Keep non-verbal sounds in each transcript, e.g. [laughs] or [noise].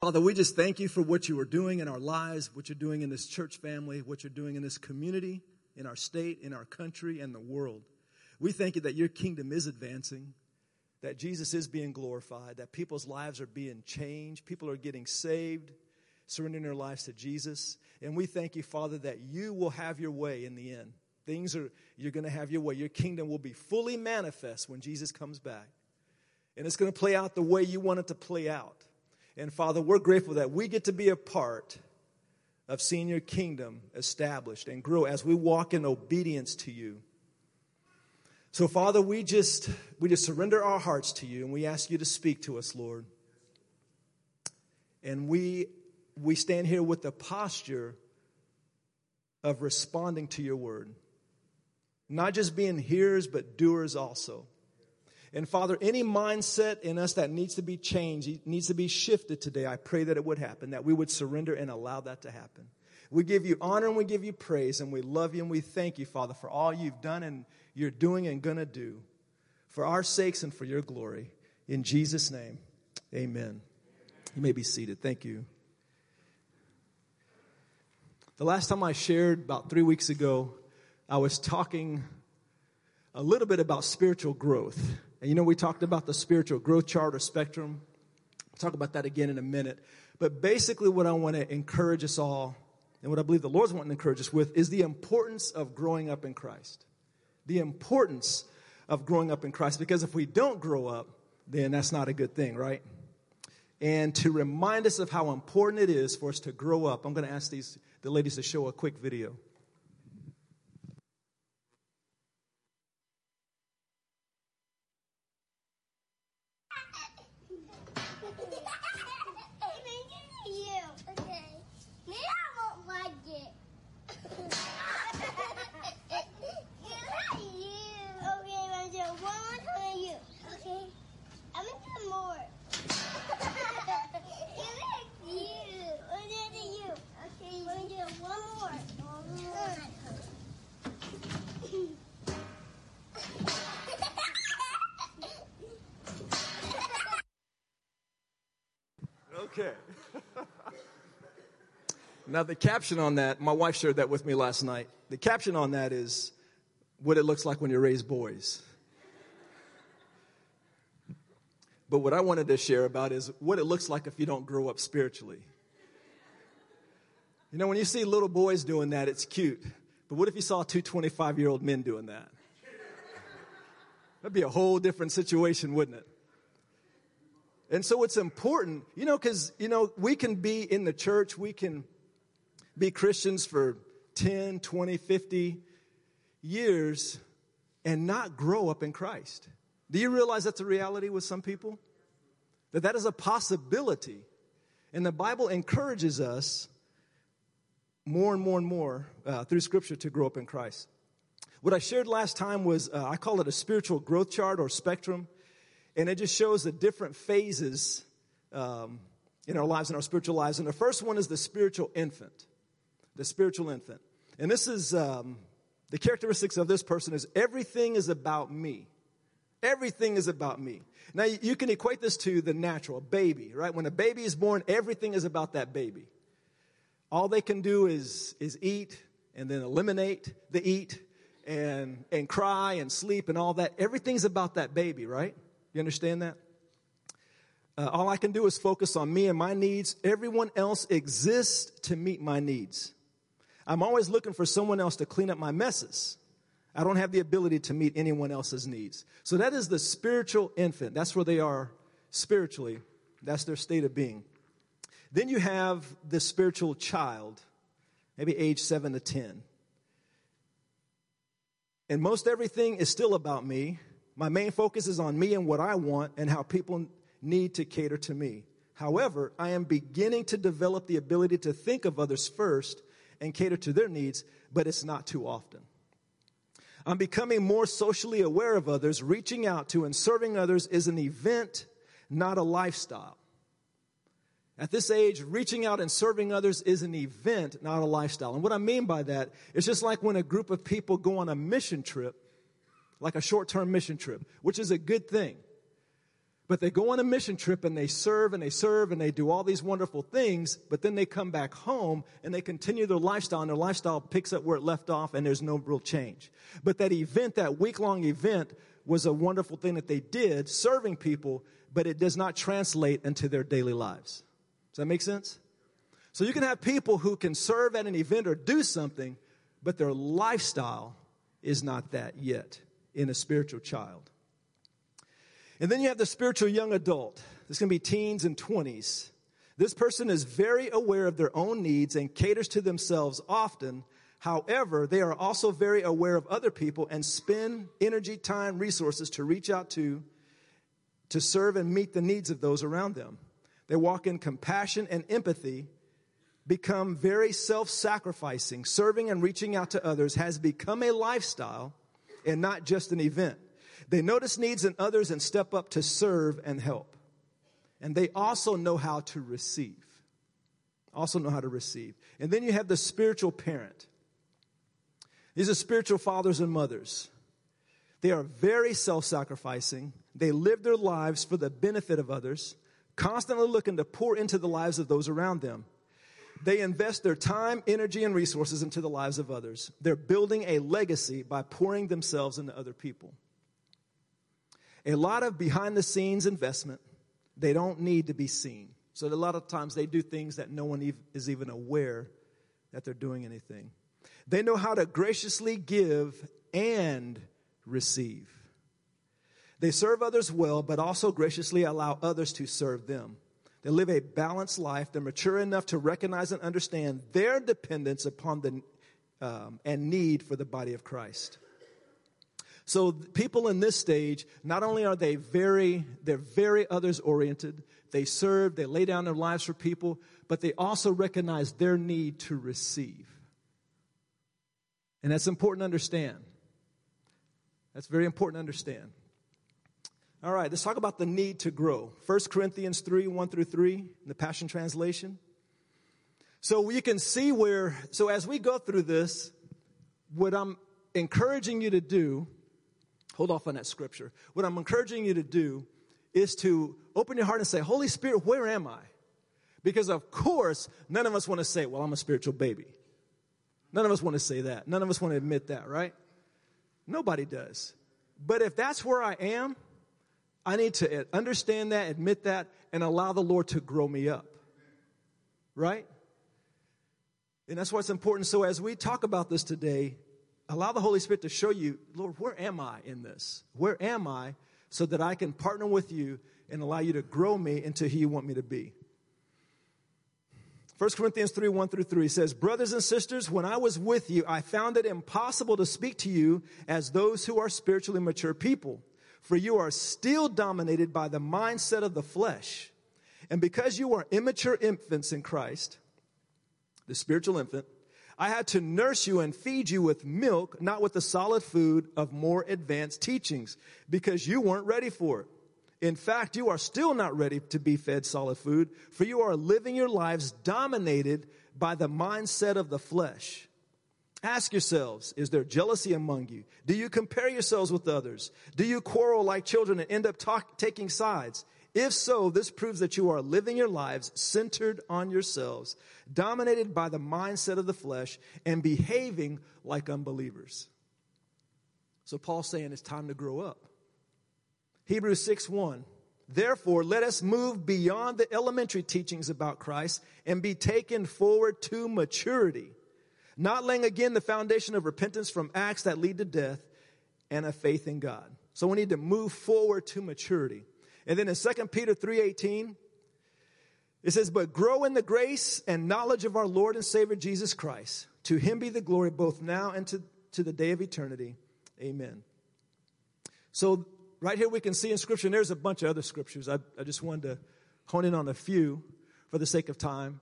Father, we just thank you for what you are doing in our lives, what you're doing in this church family, what you're doing in this community, in our state, in our country, and the world. We thank you that your kingdom is advancing, that Jesus is being glorified, that people's lives are being changed, people are getting saved, surrendering their lives to Jesus. And we thank you, Father, that you will have your way in the end. Things are, you're going to have your way. Your kingdom will be fully manifest when Jesus comes back. And it's going to play out the way you want it to play out. And Father, we're grateful that we get to be a part of seeing your kingdom established and grow as we walk in obedience to you. So Father, we just we just surrender our hearts to you and we ask you to speak to us, Lord. And we we stand here with the posture of responding to your word. Not just being hearers, but doers also. And Father, any mindset in us that needs to be changed, needs to be shifted today, I pray that it would happen, that we would surrender and allow that to happen. We give you honor and we give you praise and we love you and we thank you, Father, for all you've done and you're doing and gonna do for our sakes and for your glory. In Jesus' name, amen. You may be seated. Thank you. The last time I shared, about three weeks ago, I was talking a little bit about spiritual growth. And you know, we talked about the spiritual growth chart or spectrum. I'll talk about that again in a minute. But basically, what I want to encourage us all, and what I believe the Lord's wanting to encourage us with, is the importance of growing up in Christ. The importance of growing up in Christ. Because if we don't grow up, then that's not a good thing, right? And to remind us of how important it is for us to grow up, I'm going to ask these the ladies to show a quick video. Now, the caption on that, my wife shared that with me last night. The caption on that is what it looks like when you raise boys. But what I wanted to share about is what it looks like if you don't grow up spiritually. You know, when you see little boys doing that, it's cute. But what if you saw two 25 year old men doing that? That'd be a whole different situation, wouldn't it? And so it's important, you know, because, you know, we can be in the church, we can be Christians for 10, 20, 50 years and not grow up in Christ. Do you realize that's a reality with some people? That that is a possibility. And the Bible encourages us more and more and more uh, through Scripture to grow up in Christ. What I shared last time was, uh, I call it a spiritual growth chart or spectrum. And it just shows the different phases um, in our lives, in our spiritual lives. And the first one is the spiritual infant. The spiritual infant. And this is um, the characteristics of this person is everything is about me. Everything is about me. Now you can equate this to the natural, baby, right? When a baby is born, everything is about that baby. All they can do is, is eat and then eliminate the eat and, and cry and sleep and all that. Everything's about that baby, right? You understand that? Uh, all I can do is focus on me and my needs. Everyone else exists to meet my needs. I'm always looking for someone else to clean up my messes. I don't have the ability to meet anyone else's needs. So that is the spiritual infant. That's where they are spiritually. That's their state of being. Then you have the spiritual child, maybe age seven to 10. And most everything is still about me. My main focus is on me and what I want and how people need to cater to me. However, I am beginning to develop the ability to think of others first and cater to their needs, but it's not too often. I'm becoming more socially aware of others. Reaching out to and serving others is an event, not a lifestyle. At this age, reaching out and serving others is an event, not a lifestyle. And what I mean by that is just like when a group of people go on a mission trip like a short term mission trip, which is a good thing. But they go on a mission trip and they serve and they serve and they do all these wonderful things, but then they come back home and they continue their lifestyle and their lifestyle picks up where it left off and there's no real change. But that event, that week long event, was a wonderful thing that they did, serving people, but it does not translate into their daily lives. Does that make sense? So you can have people who can serve at an event or do something, but their lifestyle is not that yet in a spiritual child. And then you have the spiritual young adult. This can be teens and 20s. This person is very aware of their own needs and caters to themselves often. However, they are also very aware of other people and spend energy, time, resources to reach out to, to serve and meet the needs of those around them. They walk in compassion and empathy, become very self sacrificing. Serving and reaching out to others has become a lifestyle and not just an event. They notice needs in others and step up to serve and help. And they also know how to receive. Also know how to receive. And then you have the spiritual parent. These are spiritual fathers and mothers. They are very self sacrificing. They live their lives for the benefit of others, constantly looking to pour into the lives of those around them. They invest their time, energy, and resources into the lives of others. They're building a legacy by pouring themselves into other people a lot of behind the scenes investment. They don't need to be seen. So a lot of times they do things that no one is even aware that they're doing anything. They know how to graciously give and receive. They serve others well, but also graciously allow others to serve them. They live a balanced life. They're mature enough to recognize and understand their dependence upon the um, and need for the body of Christ. So people in this stage, not only are they very, they're very others oriented, they serve, they lay down their lives for people, but they also recognize their need to receive. And that's important to understand. That's very important to understand. All right, let's talk about the need to grow. 1 Corinthians 3 1 through 3, in the Passion Translation. So you can see where, so as we go through this, what I'm encouraging you to do hold off on that scripture. What I'm encouraging you to do is to open your heart and say, Holy Spirit, where am I? Because of course, none of us want to say, well, I'm a spiritual baby. None of us want to say that. None of us want to admit that, right? Nobody does. But if that's where I am, I need to understand that, admit that, and allow the Lord to grow me up. Right? And that's why it's important. So as we talk about this today, allow the Holy Spirit to show you, Lord, where am I in this? Where am I so that I can partner with you and allow you to grow me into who you want me to be? 1 Corinthians 3 1 through 3 says, Brothers and sisters, when I was with you, I found it impossible to speak to you as those who are spiritually mature people, for you are still dominated by the mindset of the flesh. And because you are immature infants in Christ, the spiritual infant, I had to nurse you and feed you with milk, not with the solid food of more advanced teachings, because you weren't ready for it. In fact, you are still not ready to be fed solid food, for you are living your lives dominated by the mindset of the flesh. Ask yourselves, is there jealousy among you? Do you compare yourselves with others? Do you quarrel like children and end up talk, taking sides? If so, this proves that you are living your lives centered on yourselves, dominated by the mindset of the flesh, and behaving like unbelievers. So Paul's saying it's time to grow up. Hebrews 6 1. Therefore, let us move beyond the elementary teachings about Christ and be taken forward to maturity, not laying again the foundation of repentance from acts that lead to death and a faith in God. So we need to move forward to maturity. And then in 2 Peter 3:18, it says, But grow in the grace and knowledge of our Lord and Savior Jesus Christ. To him be the glory both now and to, to the day of eternity. Amen. So, right here we can see in Scripture, and there's a bunch of other scriptures. I, I just wanted to hone in on a few for the sake of time.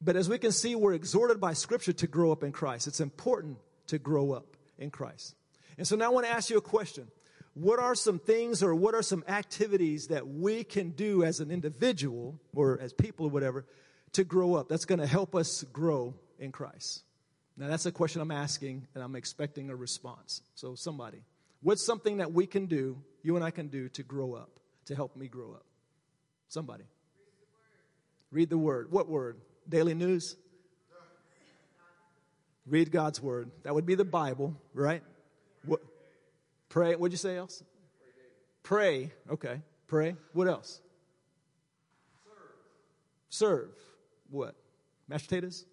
But as we can see, we're exhorted by Scripture to grow up in Christ. It's important to grow up in Christ. And so now I want to ask you a question what are some things or what are some activities that we can do as an individual or as people or whatever to grow up that's going to help us grow in Christ? Now, that's a question I'm asking, and I'm expecting a response. So, somebody, what's something that we can do, you and I can do, to grow up, to help me grow up? Somebody. Read the word. What word? Daily news? Read God's word. That would be the Bible, right? Pray. What'd you say else? Pray. Okay. Pray. What else? Serve. Serve. What? Mashed potatoes?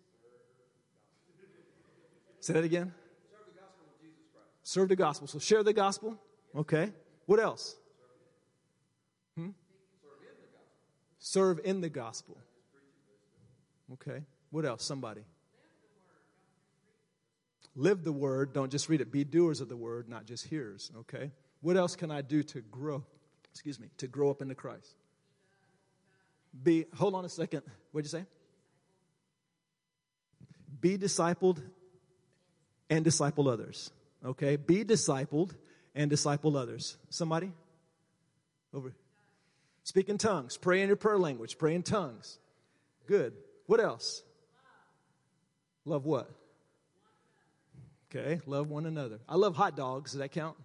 Say that again. Serve the gospel. Serve the gospel. So share the gospel. Okay. What else? Hmm? Serve in the gospel. Okay. What else? Somebody. Live the word, don't just read it. Be doers of the word, not just hearers. Okay? What else can I do to grow? Excuse me, to grow up into Christ? Be, hold on a second. What'd you say? Be discipled and disciple others. Okay? Be discipled and disciple others. Somebody? Over. Speak in tongues. Pray in your prayer language. Pray in tongues. Good. What else? Love what? Okay, love one another. I love hot dogs. Does that count?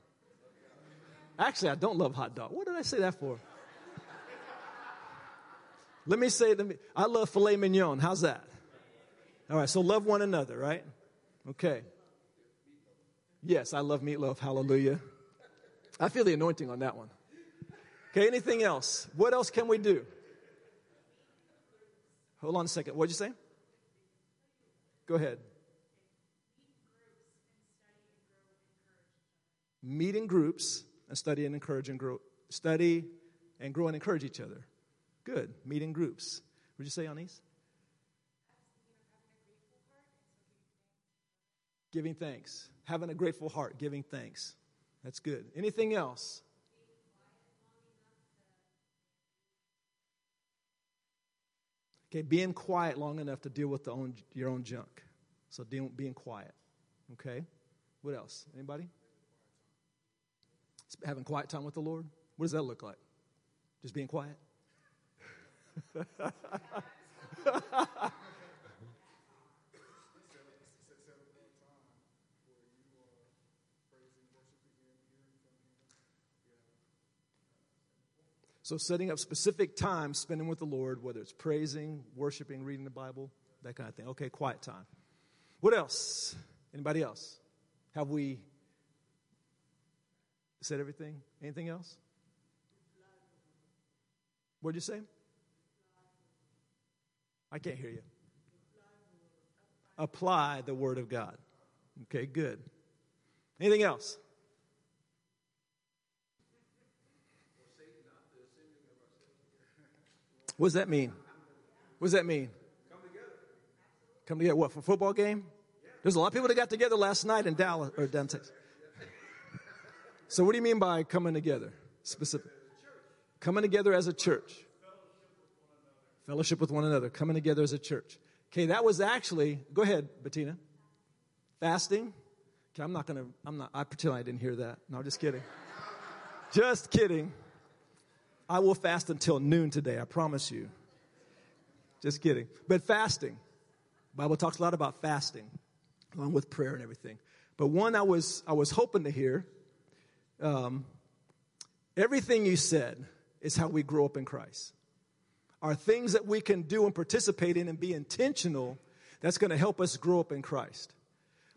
Actually, I don't love hot dog. What did I say that for? let me say, let me, I love filet mignon. How's that? All right, so love one another, right? Okay. Yes, I love meatloaf. Hallelujah. I feel the anointing on that one. Okay, anything else? What else can we do? Hold on a second. What'd you say? Go ahead. Meet in groups and study and encourage and grow. Study and grow and encourage each other. Good. Meet in groups. Would you say, Anise? Giving thanks. Having a grateful heart, giving thanks. That's good. Anything else? Okay, being quiet long enough to deal with own, your own junk. So being quiet. Okay? What else? Anybody? Having quiet time with the Lord? What does that look like? Just being quiet? So, setting up specific times spending with the Lord, whether it's praising, worshiping, reading the Bible, that kind of thing. Okay, quiet time. What else? Anybody else? Have we said everything? Anything else? What'd you say? I can't hear you. Apply the Word of God. Okay, good. Anything else? What does that mean? What does that mean? Come together. Come together. What for football game? There's a lot of people that got together last night in Dallas or down Texas. So what do you mean by coming together? Specific. Coming together as a church. Fellowship with one another. Coming together as a church. Okay, that was actually. Go ahead, Bettina. Fasting. Okay, I'm not gonna. I'm not. I pretend I didn't hear that. No, just kidding. [laughs] just kidding. I will fast until noon today, I promise you. Just kidding. But fasting. Bible talks a lot about fasting, along with prayer and everything. But one I was I was hoping to hear. Um, everything you said is how we grow up in Christ. Are things that we can do and participate in and be intentional that's going to help us grow up in Christ.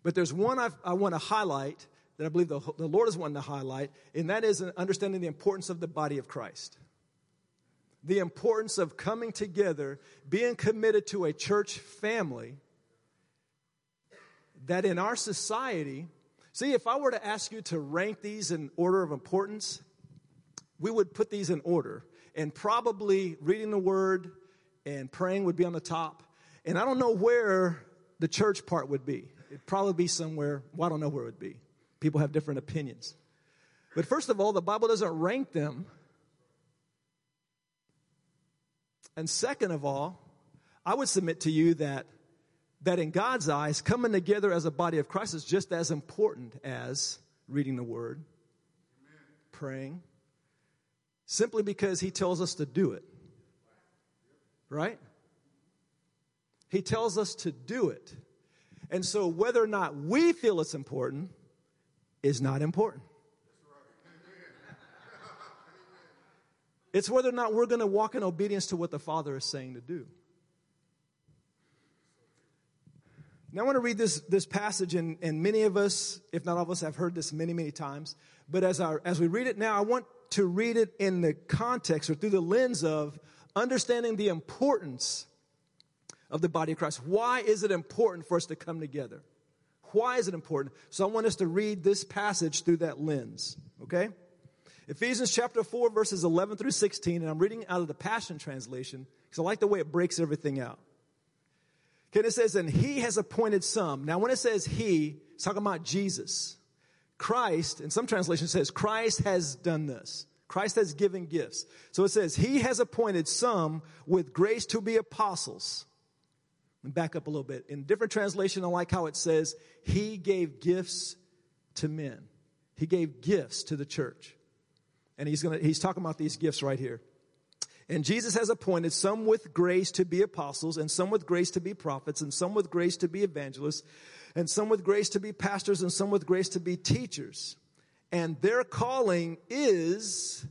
But there's one I've, i want to highlight that I believe the, the Lord is wanting to highlight, and that is understanding the importance of the body of Christ the importance of coming together, being committed to a church family, that in our society, see, if I were to ask you to rank these in order of importance, we would put these in order. And probably reading the word and praying would be on the top. And I don't know where the church part would be. It'd probably be somewhere, well, I don't know where it would be. People have different opinions. But first of all, the Bible doesn't rank them And second of all, I would submit to you that, that in God's eyes, coming together as a body of Christ is just as important as reading the Word, Amen. praying, simply because He tells us to do it. Right? He tells us to do it. And so whether or not we feel it's important is not important. It's whether or not we're going to walk in obedience to what the Father is saying to do. Now, I want to read this, this passage, and, and many of us, if not all of us, have heard this many, many times. But as, our, as we read it now, I want to read it in the context or through the lens of understanding the importance of the body of Christ. Why is it important for us to come together? Why is it important? So I want us to read this passage through that lens, okay? Ephesians chapter 4, verses 11 through 16, and I'm reading out of the Passion Translation because I like the way it breaks everything out. Okay, it says, and he has appointed some. Now, when it says he, it's talking about Jesus. Christ, in some translations says, Christ has done this. Christ has given gifts. So it says, he has appointed some with grace to be apostles. And back up a little bit. In different translation, I like how it says, he gave gifts to men. He gave gifts to the church. And he's gonna, he's talking about these gifts right here. And Jesus has appointed some with grace to be apostles, and some with grace to be prophets, and some with grace to be evangelists, and some with grace to be pastors, and some with grace to be teachers. And their calling is,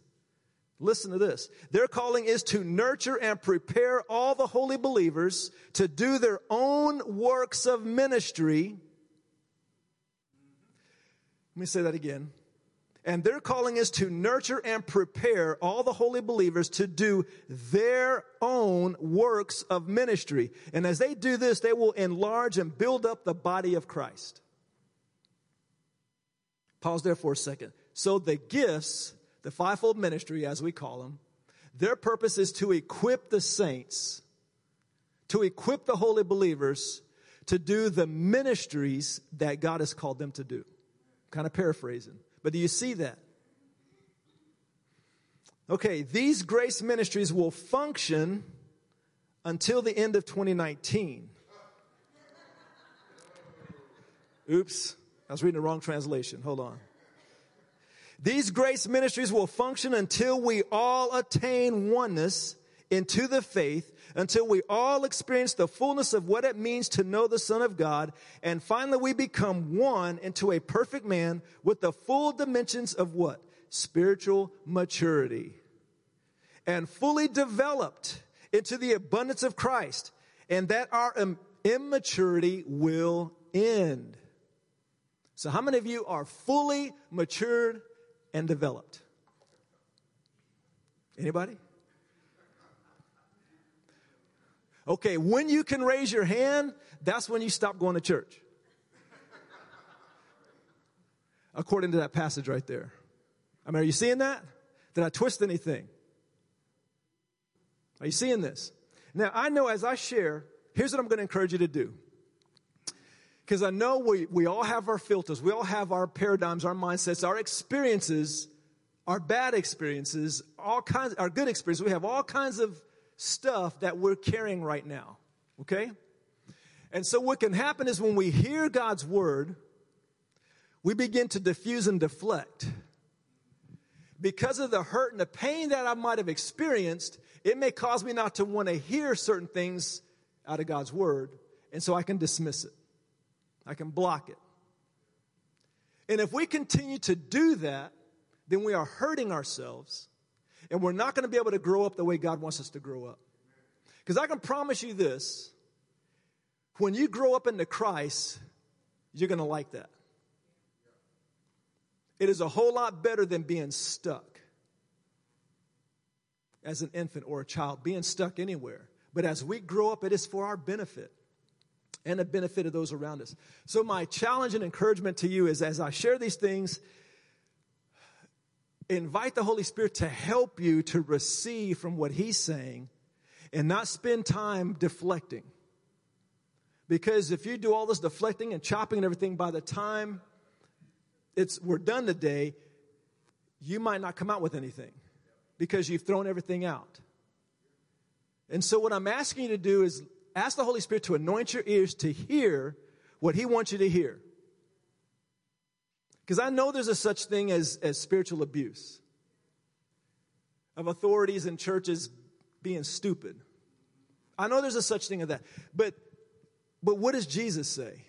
listen to this, their calling is to nurture and prepare all the holy believers to do their own works of ministry. Let me say that again and their calling is to nurture and prepare all the holy believers to do their own works of ministry. And as they do this, they will enlarge and build up the body of Christ. Pause there for a second. So the gifts, the fivefold ministry, as we call them, their purpose is to equip the saints, to equip the holy believers to do the ministries that God has called them to do. Kind of paraphrasing. But do you see that? Okay, these grace ministries will function until the end of 2019. Oops, I was reading the wrong translation. Hold on. These grace ministries will function until we all attain oneness into the faith until we all experience the fullness of what it means to know the Son of God. And finally, we become one into a perfect man with the full dimensions of what? Spiritual maturity. And fully developed into the abundance of Christ. And that our immaturity will end. So, how many of you are fully matured and developed? Anybody? Okay, when you can raise your hand, that's when you stop going to church. According to that passage right there. I mean, are you seeing that? Did I twist anything? Are you seeing this? Now, I know as I share, here's what I'm going to encourage you to do. Because I know we, we all have our filters, we all have our paradigms, our mindsets, our experiences, our bad experiences, all kinds, our good experiences. We have all kinds of stuff that we're carrying right now. Okay? And so what can happen is when we hear God's word, we begin to diffuse and deflect. Because of the hurt and the pain that I might have experienced, it may cause me not to want to hear certain things out of God's word, and so I can dismiss it. I can block it. And if we continue to do that, then we are hurting ourselves and we're not going to be able to grow up the way God wants us to grow up. Because I can promise you this when you grow up into Christ, you're going to like that. It is a whole lot better than being stuck as an infant or a child, being stuck anywhere. But as we grow up, it is for our benefit and the benefit of those around us. So, my challenge and encouragement to you is as I share these things, invite the Holy Spirit to help you to receive from what He's saying and not spend time deflecting. Because if you do all this deflecting and chopping and everything, by the time it's we're done today, you might not come out with anything because you've thrown everything out. And so what I'm asking you to do is ask the Holy Spirit to anoint your ears to hear what He wants you to hear. Because I know there's a such thing as, as spiritual abuse of authorities and churches being stupid. I know there's a such thing of that. But, but what does Jesus say?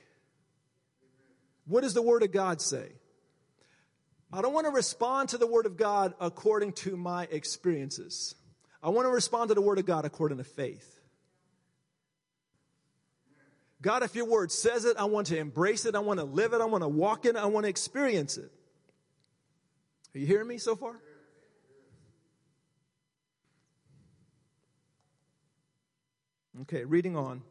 What does the Word of God say? I don't want to respond to the Word of God according to my experiences. I want to respond to the Word of God according to faith. God, if your Word says it, I want to embrace it. I want to live it. I want to walk in it. I want to experience it. Are you hearing me so far? Okay, reading on.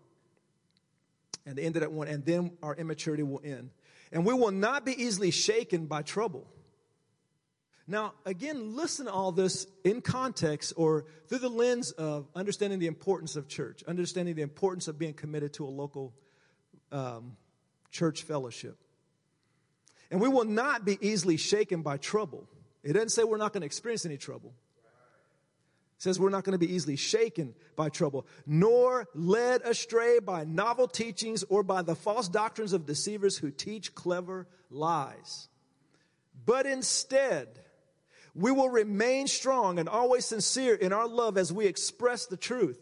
And the end of that one, and then our immaturity will end. And we will not be easily shaken by trouble. Now, again, listen to all this in context or through the lens of understanding the importance of church, understanding the importance of being committed to a local um, church fellowship. And we will not be easily shaken by trouble. It doesn't say we're not going to experience any trouble It says we're not going to be easily shaken by trouble, nor led astray by novel teachings or by the false doctrines of deceivers who teach clever lies. But instead, we will remain strong and always sincere in our love as we express the truth.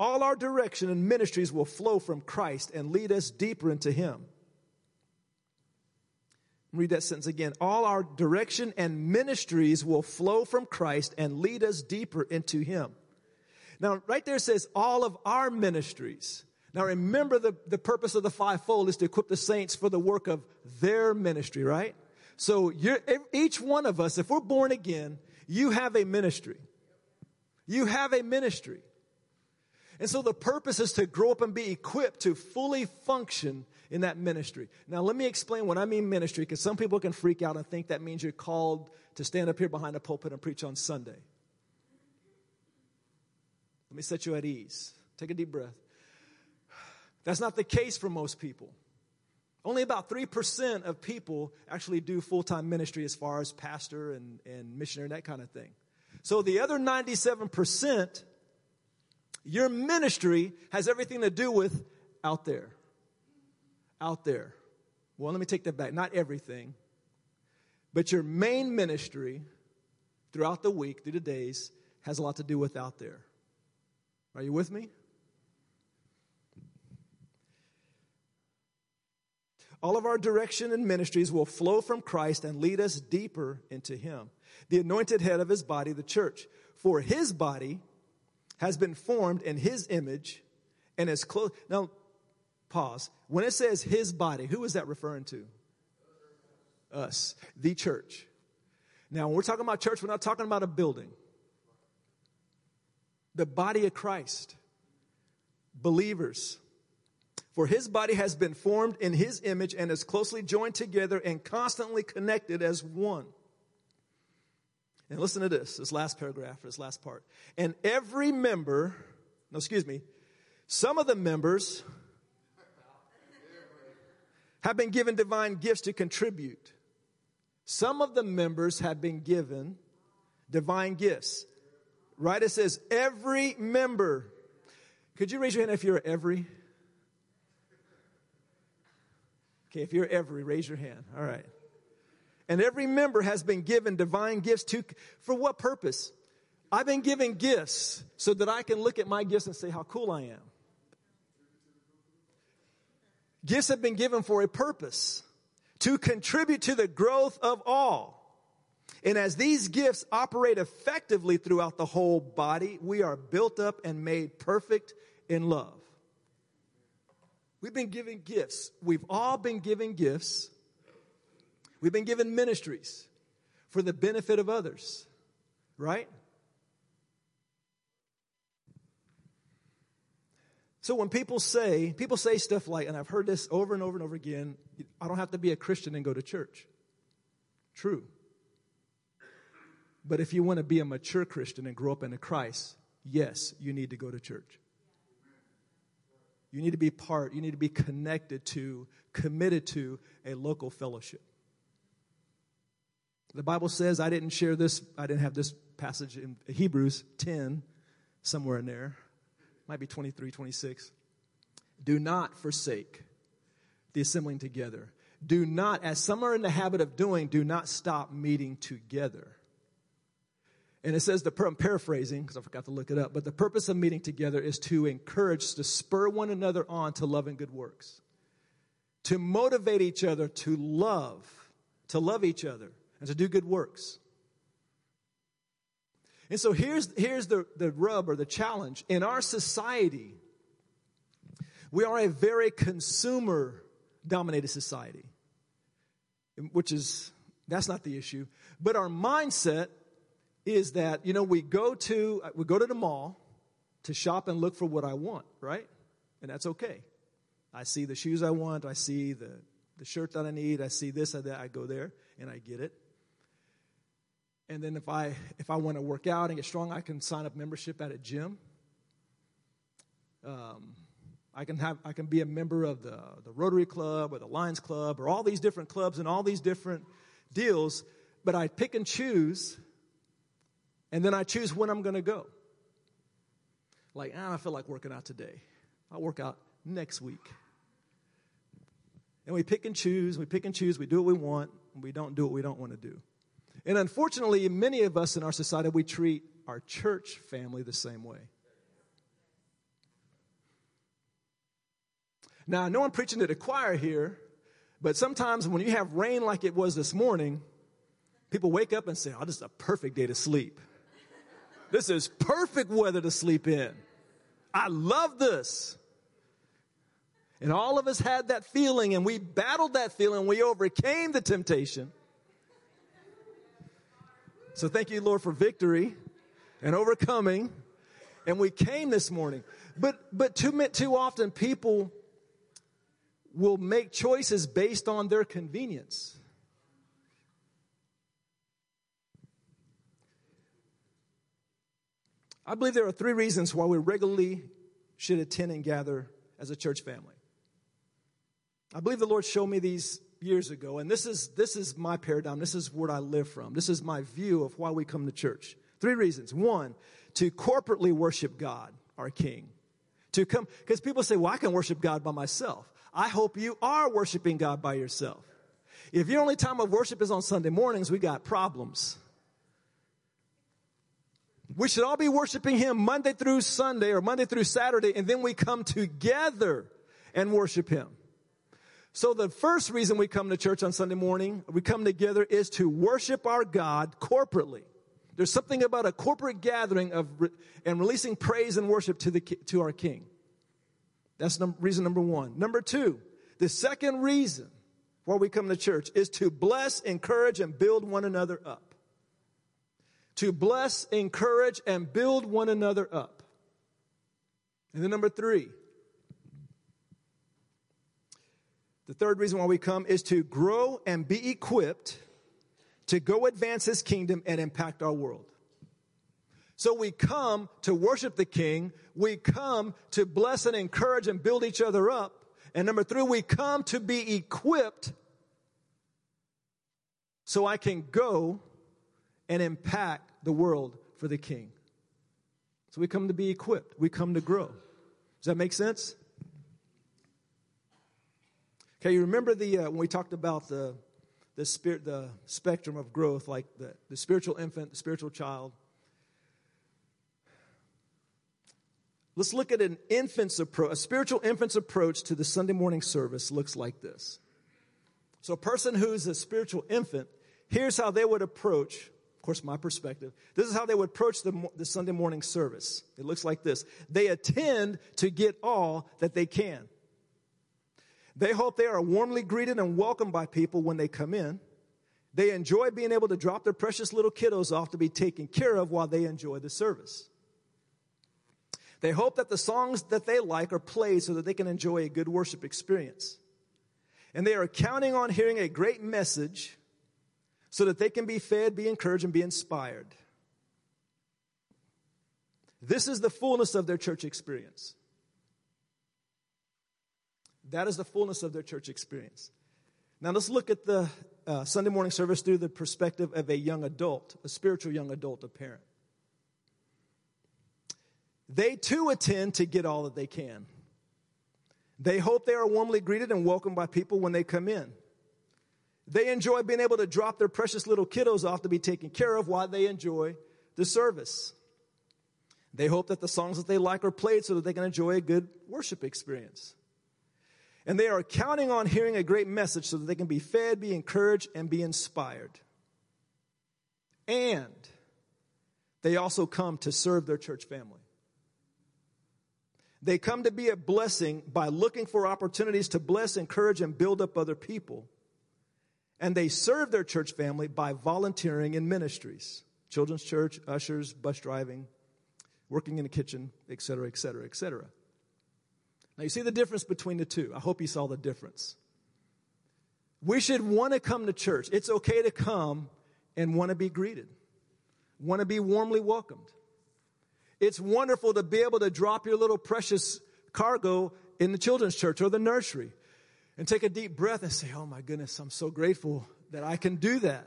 All our direction and ministries will flow from Christ and lead us deeper into Him. Read that sentence again. All our direction and ministries will flow from Christ and lead us deeper into Him. Now, right there says all of our ministries. Now, remember the, the purpose of the fivefold is to equip the saints for the work of their ministry, right? So, each one of us, if we're born again, you have a ministry. You have a ministry. And so the purpose is to grow up and be equipped to fully function in that ministry. Now, let me explain what I mean ministry, because some people can freak out and think that means you're called to stand up here behind a pulpit and preach on Sunday. Let me set you at ease. Take a deep breath. That's not the case for most people. Only about 3% of people actually do full time ministry as far as pastor and, and missionary and that kind of thing. So the other 97%, your ministry has everything to do with out there out there. Well, let me take that back. Not everything, but your main ministry throughout the week, through the days, has a lot to do with out there. Are you with me? All of our direction and ministries will flow from Christ and lead us deeper into Him, the anointed head of His body, the church. For His body has been formed in His image and is close. Now, Pause. When it says his body, who is that referring to? Us, the church. Now, when we're talking about church, we're not talking about a building. The body of Christ, believers. For his body has been formed in his image and is closely joined together and constantly connected as one. And listen to this, this last paragraph, this last part. And every member, no, excuse me, some of the members have been given divine gifts to contribute. Some of the members have been given divine gifts. Right? It says every member. Could you raise your hand if you're every? Okay, if you're every, raise your hand. All right. And every member has been given divine gifts to, for what purpose? I've been given gifts so that I can look at my gifts and say how cool I am. Gifts have been given for a purpose to contribute to the growth of all. And as these gifts operate effectively throughout the whole body, we are built up and made perfect in love. We've been given gifts. We've all been given gifts. We've been given ministries for the benefit of others, right? So when people say, people say stuff like, and I've heard this over and over and over again, I don't have to be a Christian and go to church. True. But if you want to be a mature Christian and grow up into Christ, yes, you need to go to church. You need to be part, you need to be connected to, committed to a local fellowship. The Bible says, I didn't share this, I didn't have this passage in Hebrews 10, somewhere in there might be 23, 26. Do not forsake the assembling together. Do not, as some are in the habit of doing, do not stop meeting together. And it says, the, I'm paraphrasing because I forgot to look it up, but the purpose of meeting together is to encourage, to spur one another on to love and good works, to motivate each other to love, to love each other, and to do good works. And so here's, here's the, the rub or the challenge. In our society, we are a very consumer dominated society, which is, that's not the issue. But our mindset is that, you know, we go to, we go to the mall to shop and look for what I want, right? And that's okay. I see the shoes I want, I see the, the shirt that I need, I see this and that, I go there and I get it. And then if I if I want to work out and get strong, I can sign up membership at a gym. Um, I can have I can be a member of the the Rotary Club or the Lions Club or all these different clubs and all these different deals, but I pick and choose, and then I choose when I'm going to go. Like, ah, I feel like working out today. I'll work out next week. And we pick and choose, we pick and choose, we do what we want, we don't do what we don't want to do. And unfortunately, many of us in our society, we treat our church family the same way. Now, I know I'm preaching to the choir here, but sometimes when you have rain like it was this morning, people wake up and say, Oh, this is a perfect day to sleep. This is perfect weather to sleep in. I love this. And all of us had that feeling, and we battled that feeling. We overcame the temptation. So thank you, Lord, for victory and overcoming. And we came this morning. But, but too, too often people will make choices based on their convenience. I believe there are three reasons why we regularly should attend and gather as a church family. I believe the Lord showed me these years ago, and this is, this is my paradigm. This is what I live from. This is my view of why we come to church. Three reasons. One, to corporately worship God, our King. To come, because people say, well, I can worship God by myself. I hope you are worshiping God by yourself. If your only time of worship is on Sunday mornings, we got problems. We should all be worshiping Him Monday through Sunday or Monday through Saturday, and then we come together and worship Him. So the first reason we come to church on Sunday morning, we come together is to worship our God corporately. There's something about a corporate gathering of re- and releasing praise and worship to the to our King. That's num- reason number one. Number two, the second reason why we come to church is to bless, encourage, and build one another up. To bless, encourage, and build one another up. And then number three, The third reason why we come is to grow and be equipped to go advance his kingdom and impact our world. So we come to worship the king. We come to bless and encourage and build each other up. And number three, we come to be equipped so I can go and impact the world for the king. So we come to be equipped. We come to grow. Does that make sense? Okay, you remember the uh, when we talked about the the spirit the spectrum of growth, like the, the spiritual infant, the spiritual child. Let's look at an infant's approach. A spiritual infant's approach to the Sunday morning service looks like this. So, a person who's a spiritual infant, here's how they would approach. Of course, my perspective. This is how they would approach the, the Sunday morning service. It looks like this. They attend to get all that they can. They hope they are warmly greeted and welcomed by people when they come in. They enjoy being able to drop their precious little kiddos off to be taken care of while they enjoy the service. They hope that the songs that they like are played so that they can enjoy a good worship experience. And they are counting on hearing a great message so that they can be fed, be encouraged, and be inspired. This is the fullness of their church experience. That is the fullness of their church experience. Now let's look at the uh, Sunday morning service through the perspective of a young adult, a spiritual young adult, a parent. They too attend to get all that they can. They hope they are warmly greeted and welcomed by people when they come in. They enjoy being able to drop their precious little kiddos off to be taken care of while they enjoy the service. They hope that the songs that they like are played so that they can enjoy a good worship experience. And they are counting on hearing a great message so that they can be fed, be encouraged, and be inspired. and they also come to serve their church family. They come to be a blessing by looking for opportunities to bless, encourage, and build up other people. And they serve their church family by volunteering in ministries children's church, ushers, bus driving, working in the kitchen, etc., etc., etc. Now, you see the difference between the two. I hope you saw the difference. We should want to come to church. It's okay to come and want to be greeted, want to be warmly welcomed. It's wonderful to be able to drop your little precious cargo in the children's church or the nursery and take a deep breath and say, Oh my goodness, I'm so grateful that I can do that.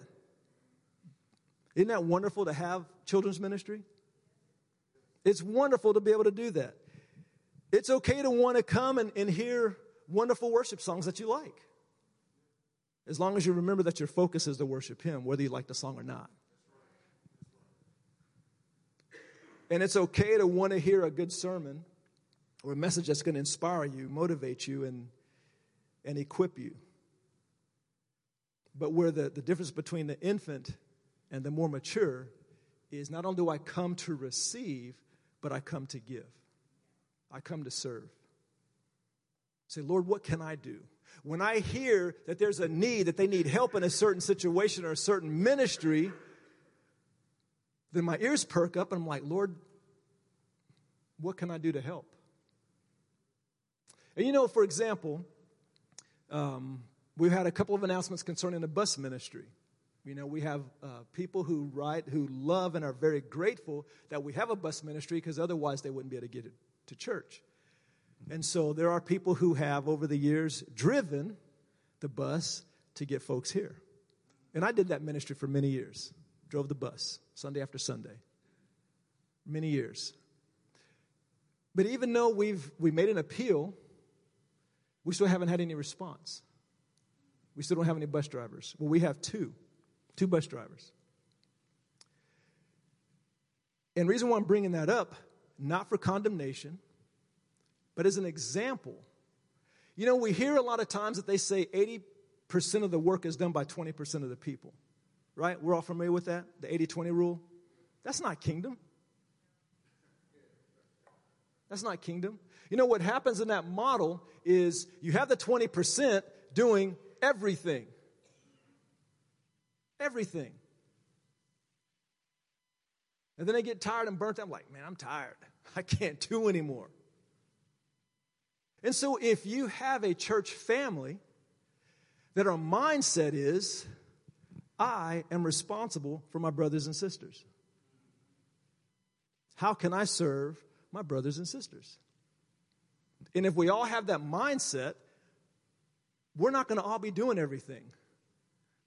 Isn't that wonderful to have children's ministry? It's wonderful to be able to do that. It's okay to want to come and, and hear wonderful worship songs that you like. As long as you remember that your focus is to worship Him, whether you like the song or not. And it's okay to want to hear a good sermon or a message that's going to inspire you, motivate you, and, and equip you. But where the, the difference between the infant and the more mature is not only do I come to receive, but I come to give. I come to serve. Say, Lord, what can I do? When I hear that there's a need, that they need help in a certain situation or a certain ministry, then my ears perk up and I'm like, Lord, what can I do to help? And you know, for example, um, we've had a couple of announcements concerning the bus ministry. You know, we have uh, people who write, who love and are very grateful that we have a bus ministry because otherwise they wouldn't be able to get it to church. And so there are people who have, over the years, driven the bus to get folks here. And I did that ministry for many years drove the bus Sunday after Sunday. Many years. But even though we've we made an appeal, we still haven't had any response. We still don't have any bus drivers. Well, we have two, two bus drivers. And reason why I'm bringing that up, not for condemnation, but as an example. You know, we hear a lot of times that they say 80% of the work is done by 20% of the people right? We're all familiar with that, the 80 20 rule. That's not kingdom. That's not kingdom. You know what happens in that model is you have the 20% doing everything. Everything. And then they get tired and burnt out. I'm like, man, I'm tired. [laughs] I can't do anymore. And so if you have a church family that our mindset is, I am responsible for my brothers and sisters. How can I serve my brothers and sisters? And if we all have that mindset, we're not going to all be doing everything,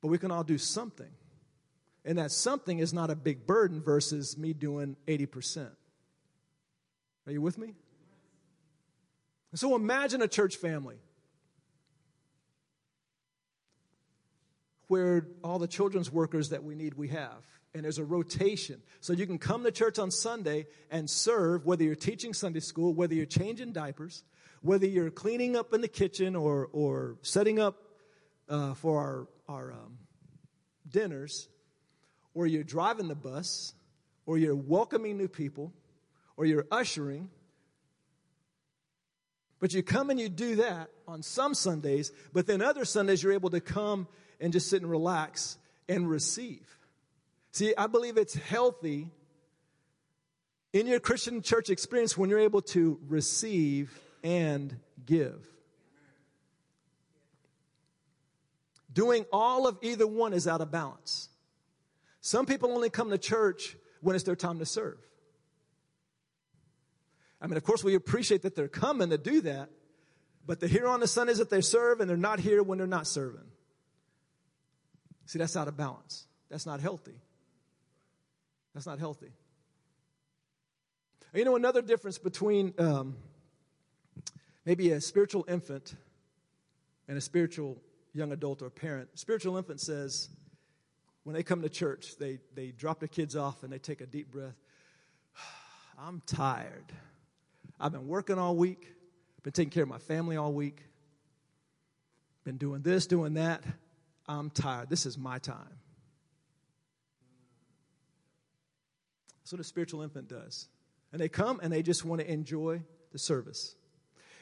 but we can all do something. And that something is not a big burden versus me doing 80%. Are you with me? So imagine a church family where all the children's workers that we need we have and there's a rotation so you can come to church on sunday and serve whether you're teaching sunday school whether you're changing diapers whether you're cleaning up in the kitchen or, or setting up uh, for our, our um, dinners or you're driving the bus or you're welcoming new people or you're ushering but you come and you do that on some sundays but then other sundays you're able to come and just sit and relax and receive. See, I believe it's healthy in your Christian church experience when you're able to receive and give. Doing all of either one is out of balance. Some people only come to church when it's their time to serve. I mean, of course, we appreciate that they're coming to do that, but they're here on the Sundays that they serve, and they're not here when they're not serving. See, that's out of balance. That's not healthy. That's not healthy. You know, another difference between um, maybe a spiritual infant and a spiritual young adult or parent. Spiritual infant says, when they come to church, they, they drop their kids off and they take a deep breath. [sighs] I'm tired. I've been working all week, been taking care of my family all week, been doing this, doing that. I'm tired. This is my time. That's what a spiritual infant does. And they come and they just want to enjoy the service.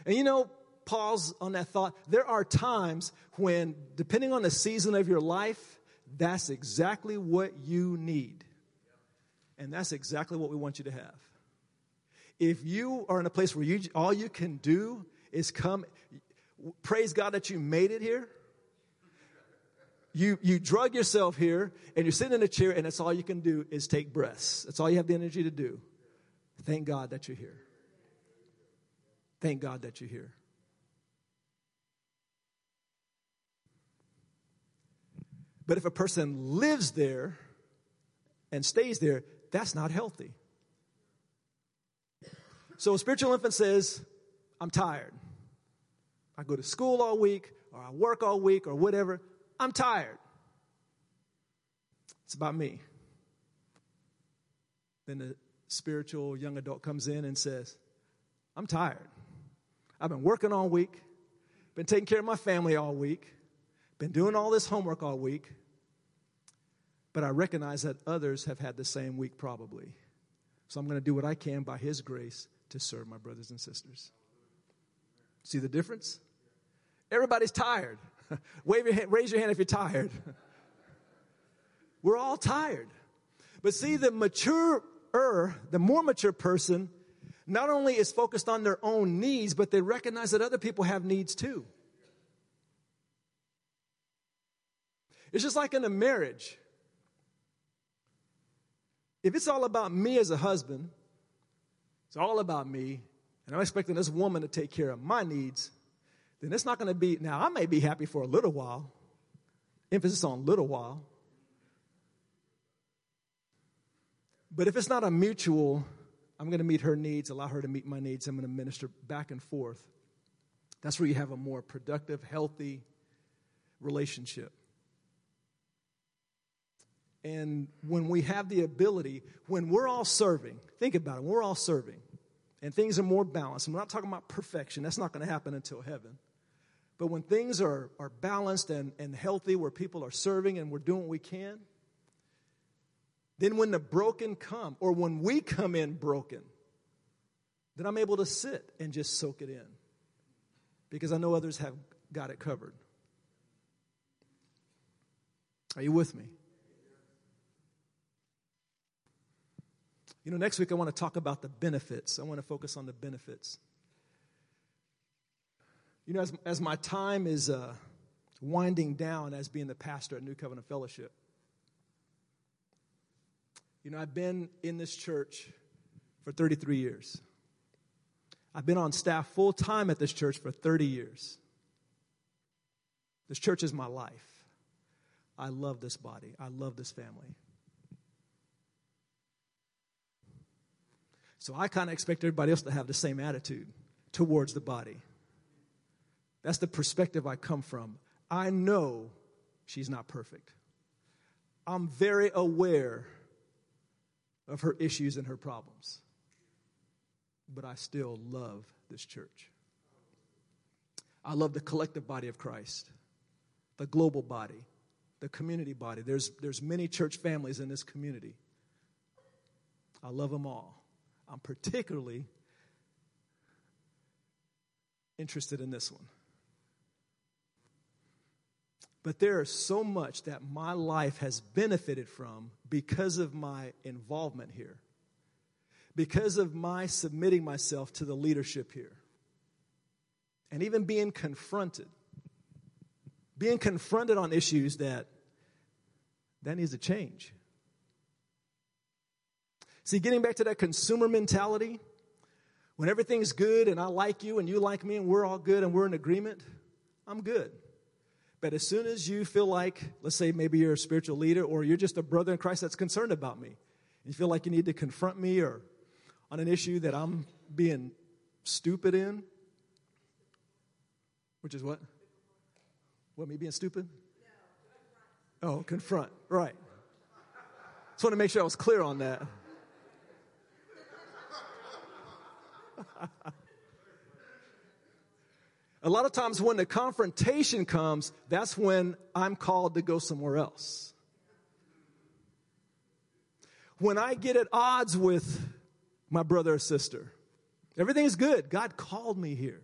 And you know, pause on that thought. There are times when, depending on the season of your life, that's exactly what you need. And that's exactly what we want you to have. If you are in a place where you, all you can do is come, praise God that you made it here. You, you drug yourself here and you're sitting in a chair and that's all you can do is take breaths. That's all you have the energy to do. Thank God that you're here. Thank God that you're here. But if a person lives there and stays there, that's not healthy. So a spiritual infant says, I'm tired. I go to school all week, or I work all week, or whatever. I'm tired. It's about me. Then the spiritual young adult comes in and says, I'm tired. I've been working all week, been taking care of my family all week, been doing all this homework all week, but I recognize that others have had the same week probably. So I'm going to do what I can by His grace to serve my brothers and sisters. See the difference? Everybody's tired. [laughs] Wave your hand, raise your hand if you're tired. [laughs] We're all tired. But see, the mature, er, the more mature person, not only is focused on their own needs, but they recognize that other people have needs too. It's just like in a marriage. If it's all about me as a husband, it's all about me, and I'm expecting this woman to take care of my needs, then it's not going to be, now I may be happy for a little while, emphasis on little while. But if it's not a mutual, I'm going to meet her needs, allow her to meet my needs, I'm going to minister back and forth. That's where you have a more productive, healthy relationship. And when we have the ability, when we're all serving, think about it, we're all serving and things are more balanced, we're not talking about perfection, that's not going to happen until heaven. But when things are, are balanced and, and healthy, where people are serving and we're doing what we can, then when the broken come, or when we come in broken, then I'm able to sit and just soak it in because I know others have got it covered. Are you with me? You know, next week I want to talk about the benefits. I want to focus on the benefits. You know, as, as my time is uh, winding down as being the pastor at New Covenant Fellowship, you know, I've been in this church for 33 years. I've been on staff full time at this church for 30 years. This church is my life. I love this body, I love this family. So I kind of expect everybody else to have the same attitude towards the body. That's the perspective I come from. I know she's not perfect. I'm very aware of her issues and her problems. But I still love this church. I love the collective body of Christ, the global body, the community body. There's, there's many church families in this community. I love them all. I'm particularly interested in this one. But there is so much that my life has benefited from because of my involvement here, because of my submitting myself to the leadership here, and even being confronted. Being confronted on issues that that needs to change. See, getting back to that consumer mentality, when everything's good and I like you and you like me and we're all good and we're in agreement, I'm good. But as soon as you feel like, let's say maybe you're a spiritual leader or you're just a brother in Christ that's concerned about me, you feel like you need to confront me or on an issue that I'm being stupid in, which is what? What, me being stupid? Oh, confront, right. Just want to make sure I was clear on that. [laughs] A lot of times when the confrontation comes, that's when I'm called to go somewhere else. when I get at odds with my brother or sister. Everything's good. God called me here.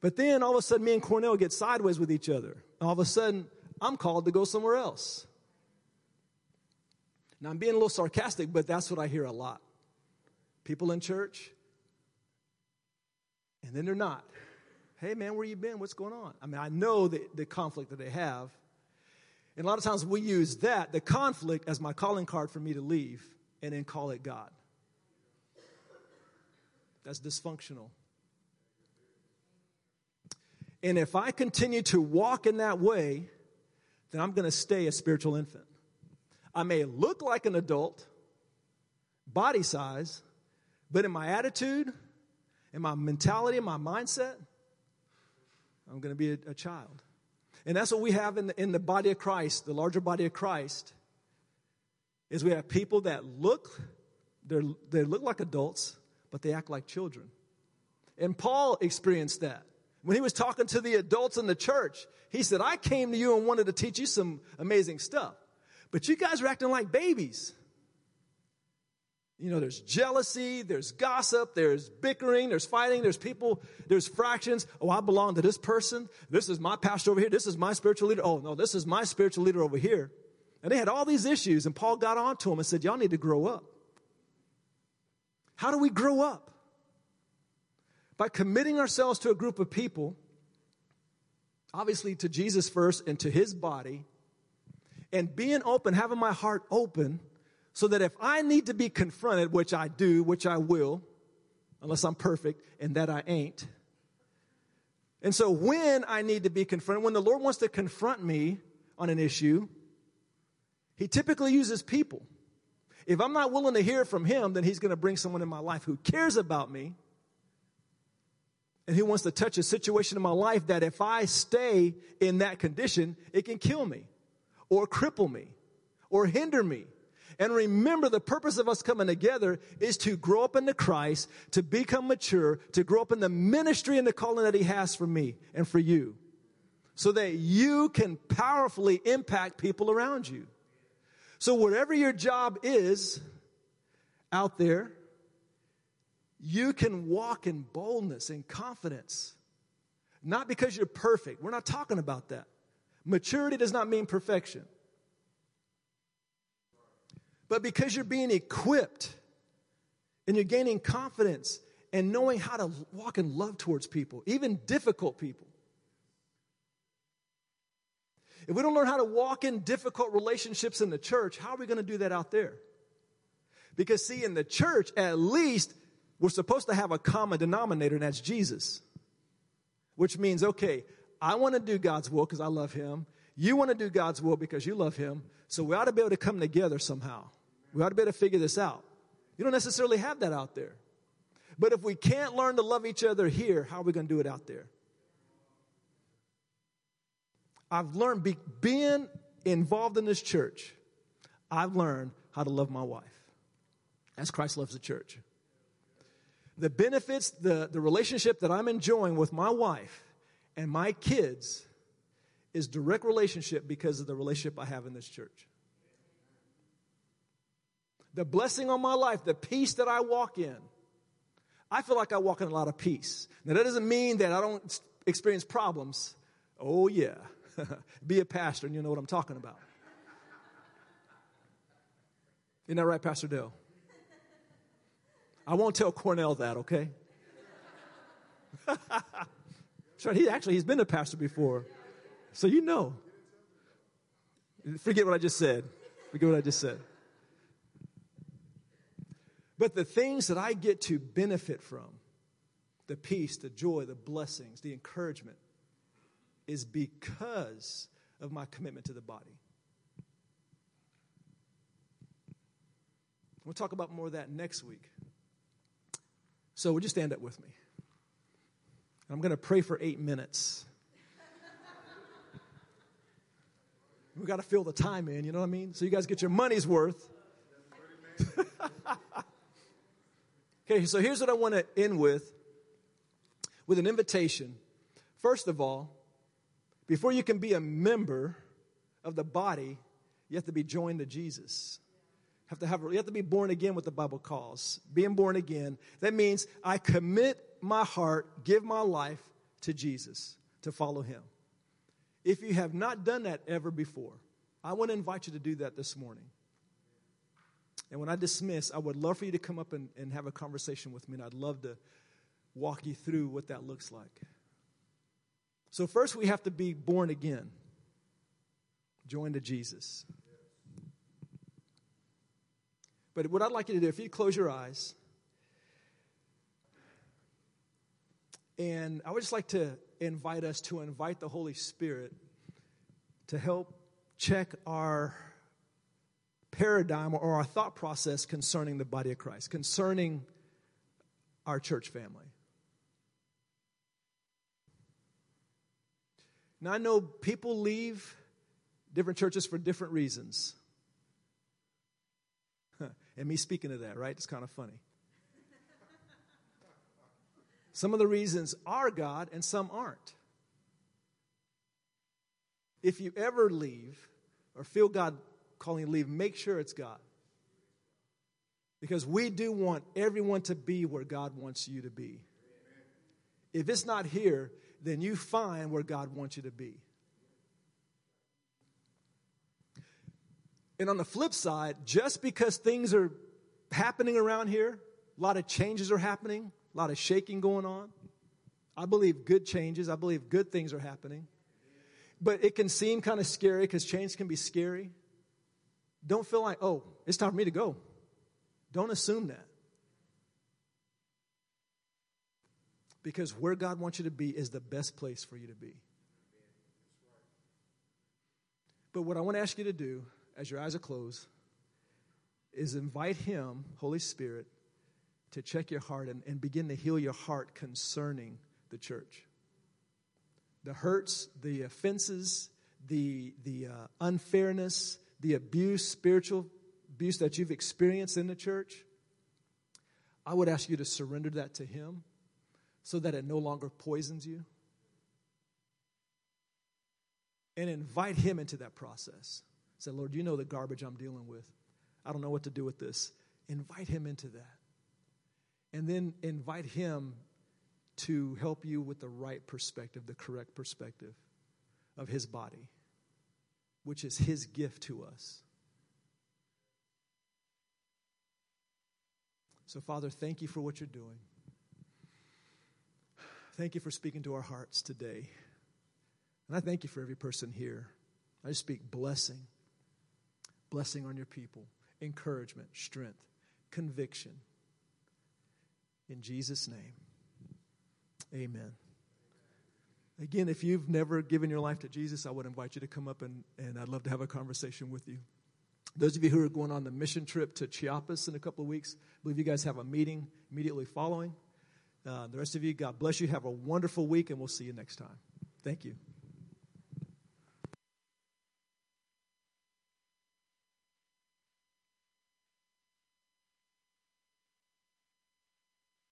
But then all of a sudden, me and Cornell get sideways with each other. All of a sudden, I'm called to go somewhere else. Now, I'm being a little sarcastic, but that's what I hear a lot. People in church, and then they're not. Hey, man, where you been? What's going on? I mean, I know the, the conflict that they have. And a lot of times we use that, the conflict, as my calling card for me to leave and then call it God. That's dysfunctional. And if I continue to walk in that way, then I'm going to stay a spiritual infant. I may look like an adult, body size, but in my attitude, in my mentality, in my mindset, I'm going to be a, a child. And that's what we have in the, in the body of Christ, the larger body of Christ, is we have people that look, they look like adults, but they act like children. And Paul experienced that. When he was talking to the adults in the church, he said, I came to you and wanted to teach you some amazing stuff. But you guys are acting like babies. You know, there's jealousy, there's gossip, there's bickering, there's fighting, there's people, there's fractions. Oh, I belong to this person. This is my pastor over here. This is my spiritual leader. Oh, no, this is my spiritual leader over here. And they had all these issues, and Paul got on to them and said, Y'all need to grow up. How do we grow up? by committing ourselves to a group of people, obviously to Jesus first and to his body, and being open, having my heart open, so that if I need to be confronted, which I do, which I will, unless I'm perfect, and that I ain't. And so when I need to be confronted, when the Lord wants to confront me on an issue, he typically uses people. If I'm not willing to hear from him, then he's going to bring someone in my life who cares about me and he wants to touch a situation in my life that if I stay in that condition, it can kill me or cripple me or hinder me. And remember, the purpose of us coming together is to grow up into Christ, to become mature, to grow up in the ministry and the calling that He has for me and for you, so that you can powerfully impact people around you. So, whatever your job is out there, you can walk in boldness and confidence. Not because you're perfect. We're not talking about that. Maturity does not mean perfection. But because you're being equipped and you're gaining confidence and knowing how to walk in love towards people, even difficult people. If we don't learn how to walk in difficult relationships in the church, how are we going to do that out there? Because, see, in the church, at least we're supposed to have a common denominator, and that's Jesus. Which means, okay, I want to do God's will because I love Him. You want to do God's will because you love Him. So we ought to be able to come together somehow. We ought to be able to figure this out. You don't necessarily have that out there. But if we can't learn to love each other here, how are we going to do it out there? I've learned, be, being involved in this church, I've learned how to love my wife as Christ loves the church the benefits, the, the relationship that I'm enjoying with my wife and my kids is direct relationship because of the relationship I have in this church. The blessing on my life, the peace that I walk in, I feel like I walk in a lot of peace. Now, that doesn't mean that I don't experience problems. Oh, yeah. [laughs] Be a pastor and you know what I'm talking about. Isn't that right, Pastor Dale? I won't tell Cornell that, okay? [laughs] Sorry, He actually he's been a pastor before, so you know. Forget what I just said. Forget what I just said. But the things that I get to benefit from, the peace, the joy, the blessings, the encouragement, is because of my commitment to the body. We'll talk about more of that next week. So would you stand up with me? I'm going to pray for eight minutes. we got to fill the time in, you know what I mean? So you guys get your money's worth. [laughs] okay, so here's what I want to end with with an invitation. First of all, before you can be a member of the body, you have to be joined to Jesus. You Have to have, you have to be born again, what the Bible calls. Being born again. That means I commit my heart, give my life to Jesus, to follow him. If you have not done that ever before, I want to invite you to do that this morning. And when I dismiss, I would love for you to come up and, and have a conversation with me, and I'd love to walk you through what that looks like. So, first, we have to be born again, joined to Jesus. But what I'd like you to do, if you close your eyes, and I would just like to invite us to invite the Holy Spirit to help check our paradigm or our thought process concerning the body of Christ, concerning our church family. Now, I know people leave different churches for different reasons. [laughs] and me speaking of that, right? It's kind of funny. Some of the reasons are God and some aren't. If you ever leave or feel God calling leave, make sure it's God. Because we do want everyone to be where God wants you to be. If it's not here, then you find where God wants you to be. And on the flip side, just because things are happening around here, a lot of changes are happening, a lot of shaking going on. I believe good changes, I believe good things are happening. But it can seem kind of scary because change can be scary. Don't feel like, oh, it's time for me to go. Don't assume that. Because where God wants you to be is the best place for you to be. But what I want to ask you to do, as your eyes are closed, is invite Him, Holy Spirit, to check your heart and, and begin to heal your heart concerning the church. The hurts, the offenses, the, the uh, unfairness, the abuse, spiritual abuse that you've experienced in the church, I would ask you to surrender that to Him so that it no longer poisons you. And invite Him into that process. Say, Lord, you know the garbage I'm dealing with. I don't know what to do with this. Invite Him into that. And then invite Him to help you with the right perspective, the correct perspective of His body which is His gift to us. So, Father, thank you for what you're doing. Thank you for speaking to our hearts today. And I thank you for every person here. I just speak blessing, blessing on your people, encouragement, strength, conviction. In Jesus' name, amen. Again, if you've never given your life to Jesus, I would invite you to come up and, and I'd love to have a conversation with you. Those of you who are going on the mission trip to Chiapas in a couple of weeks, I believe you guys have a meeting immediately following. Uh, the rest of you, God bless you. Have a wonderful week, and we'll see you next time. Thank you.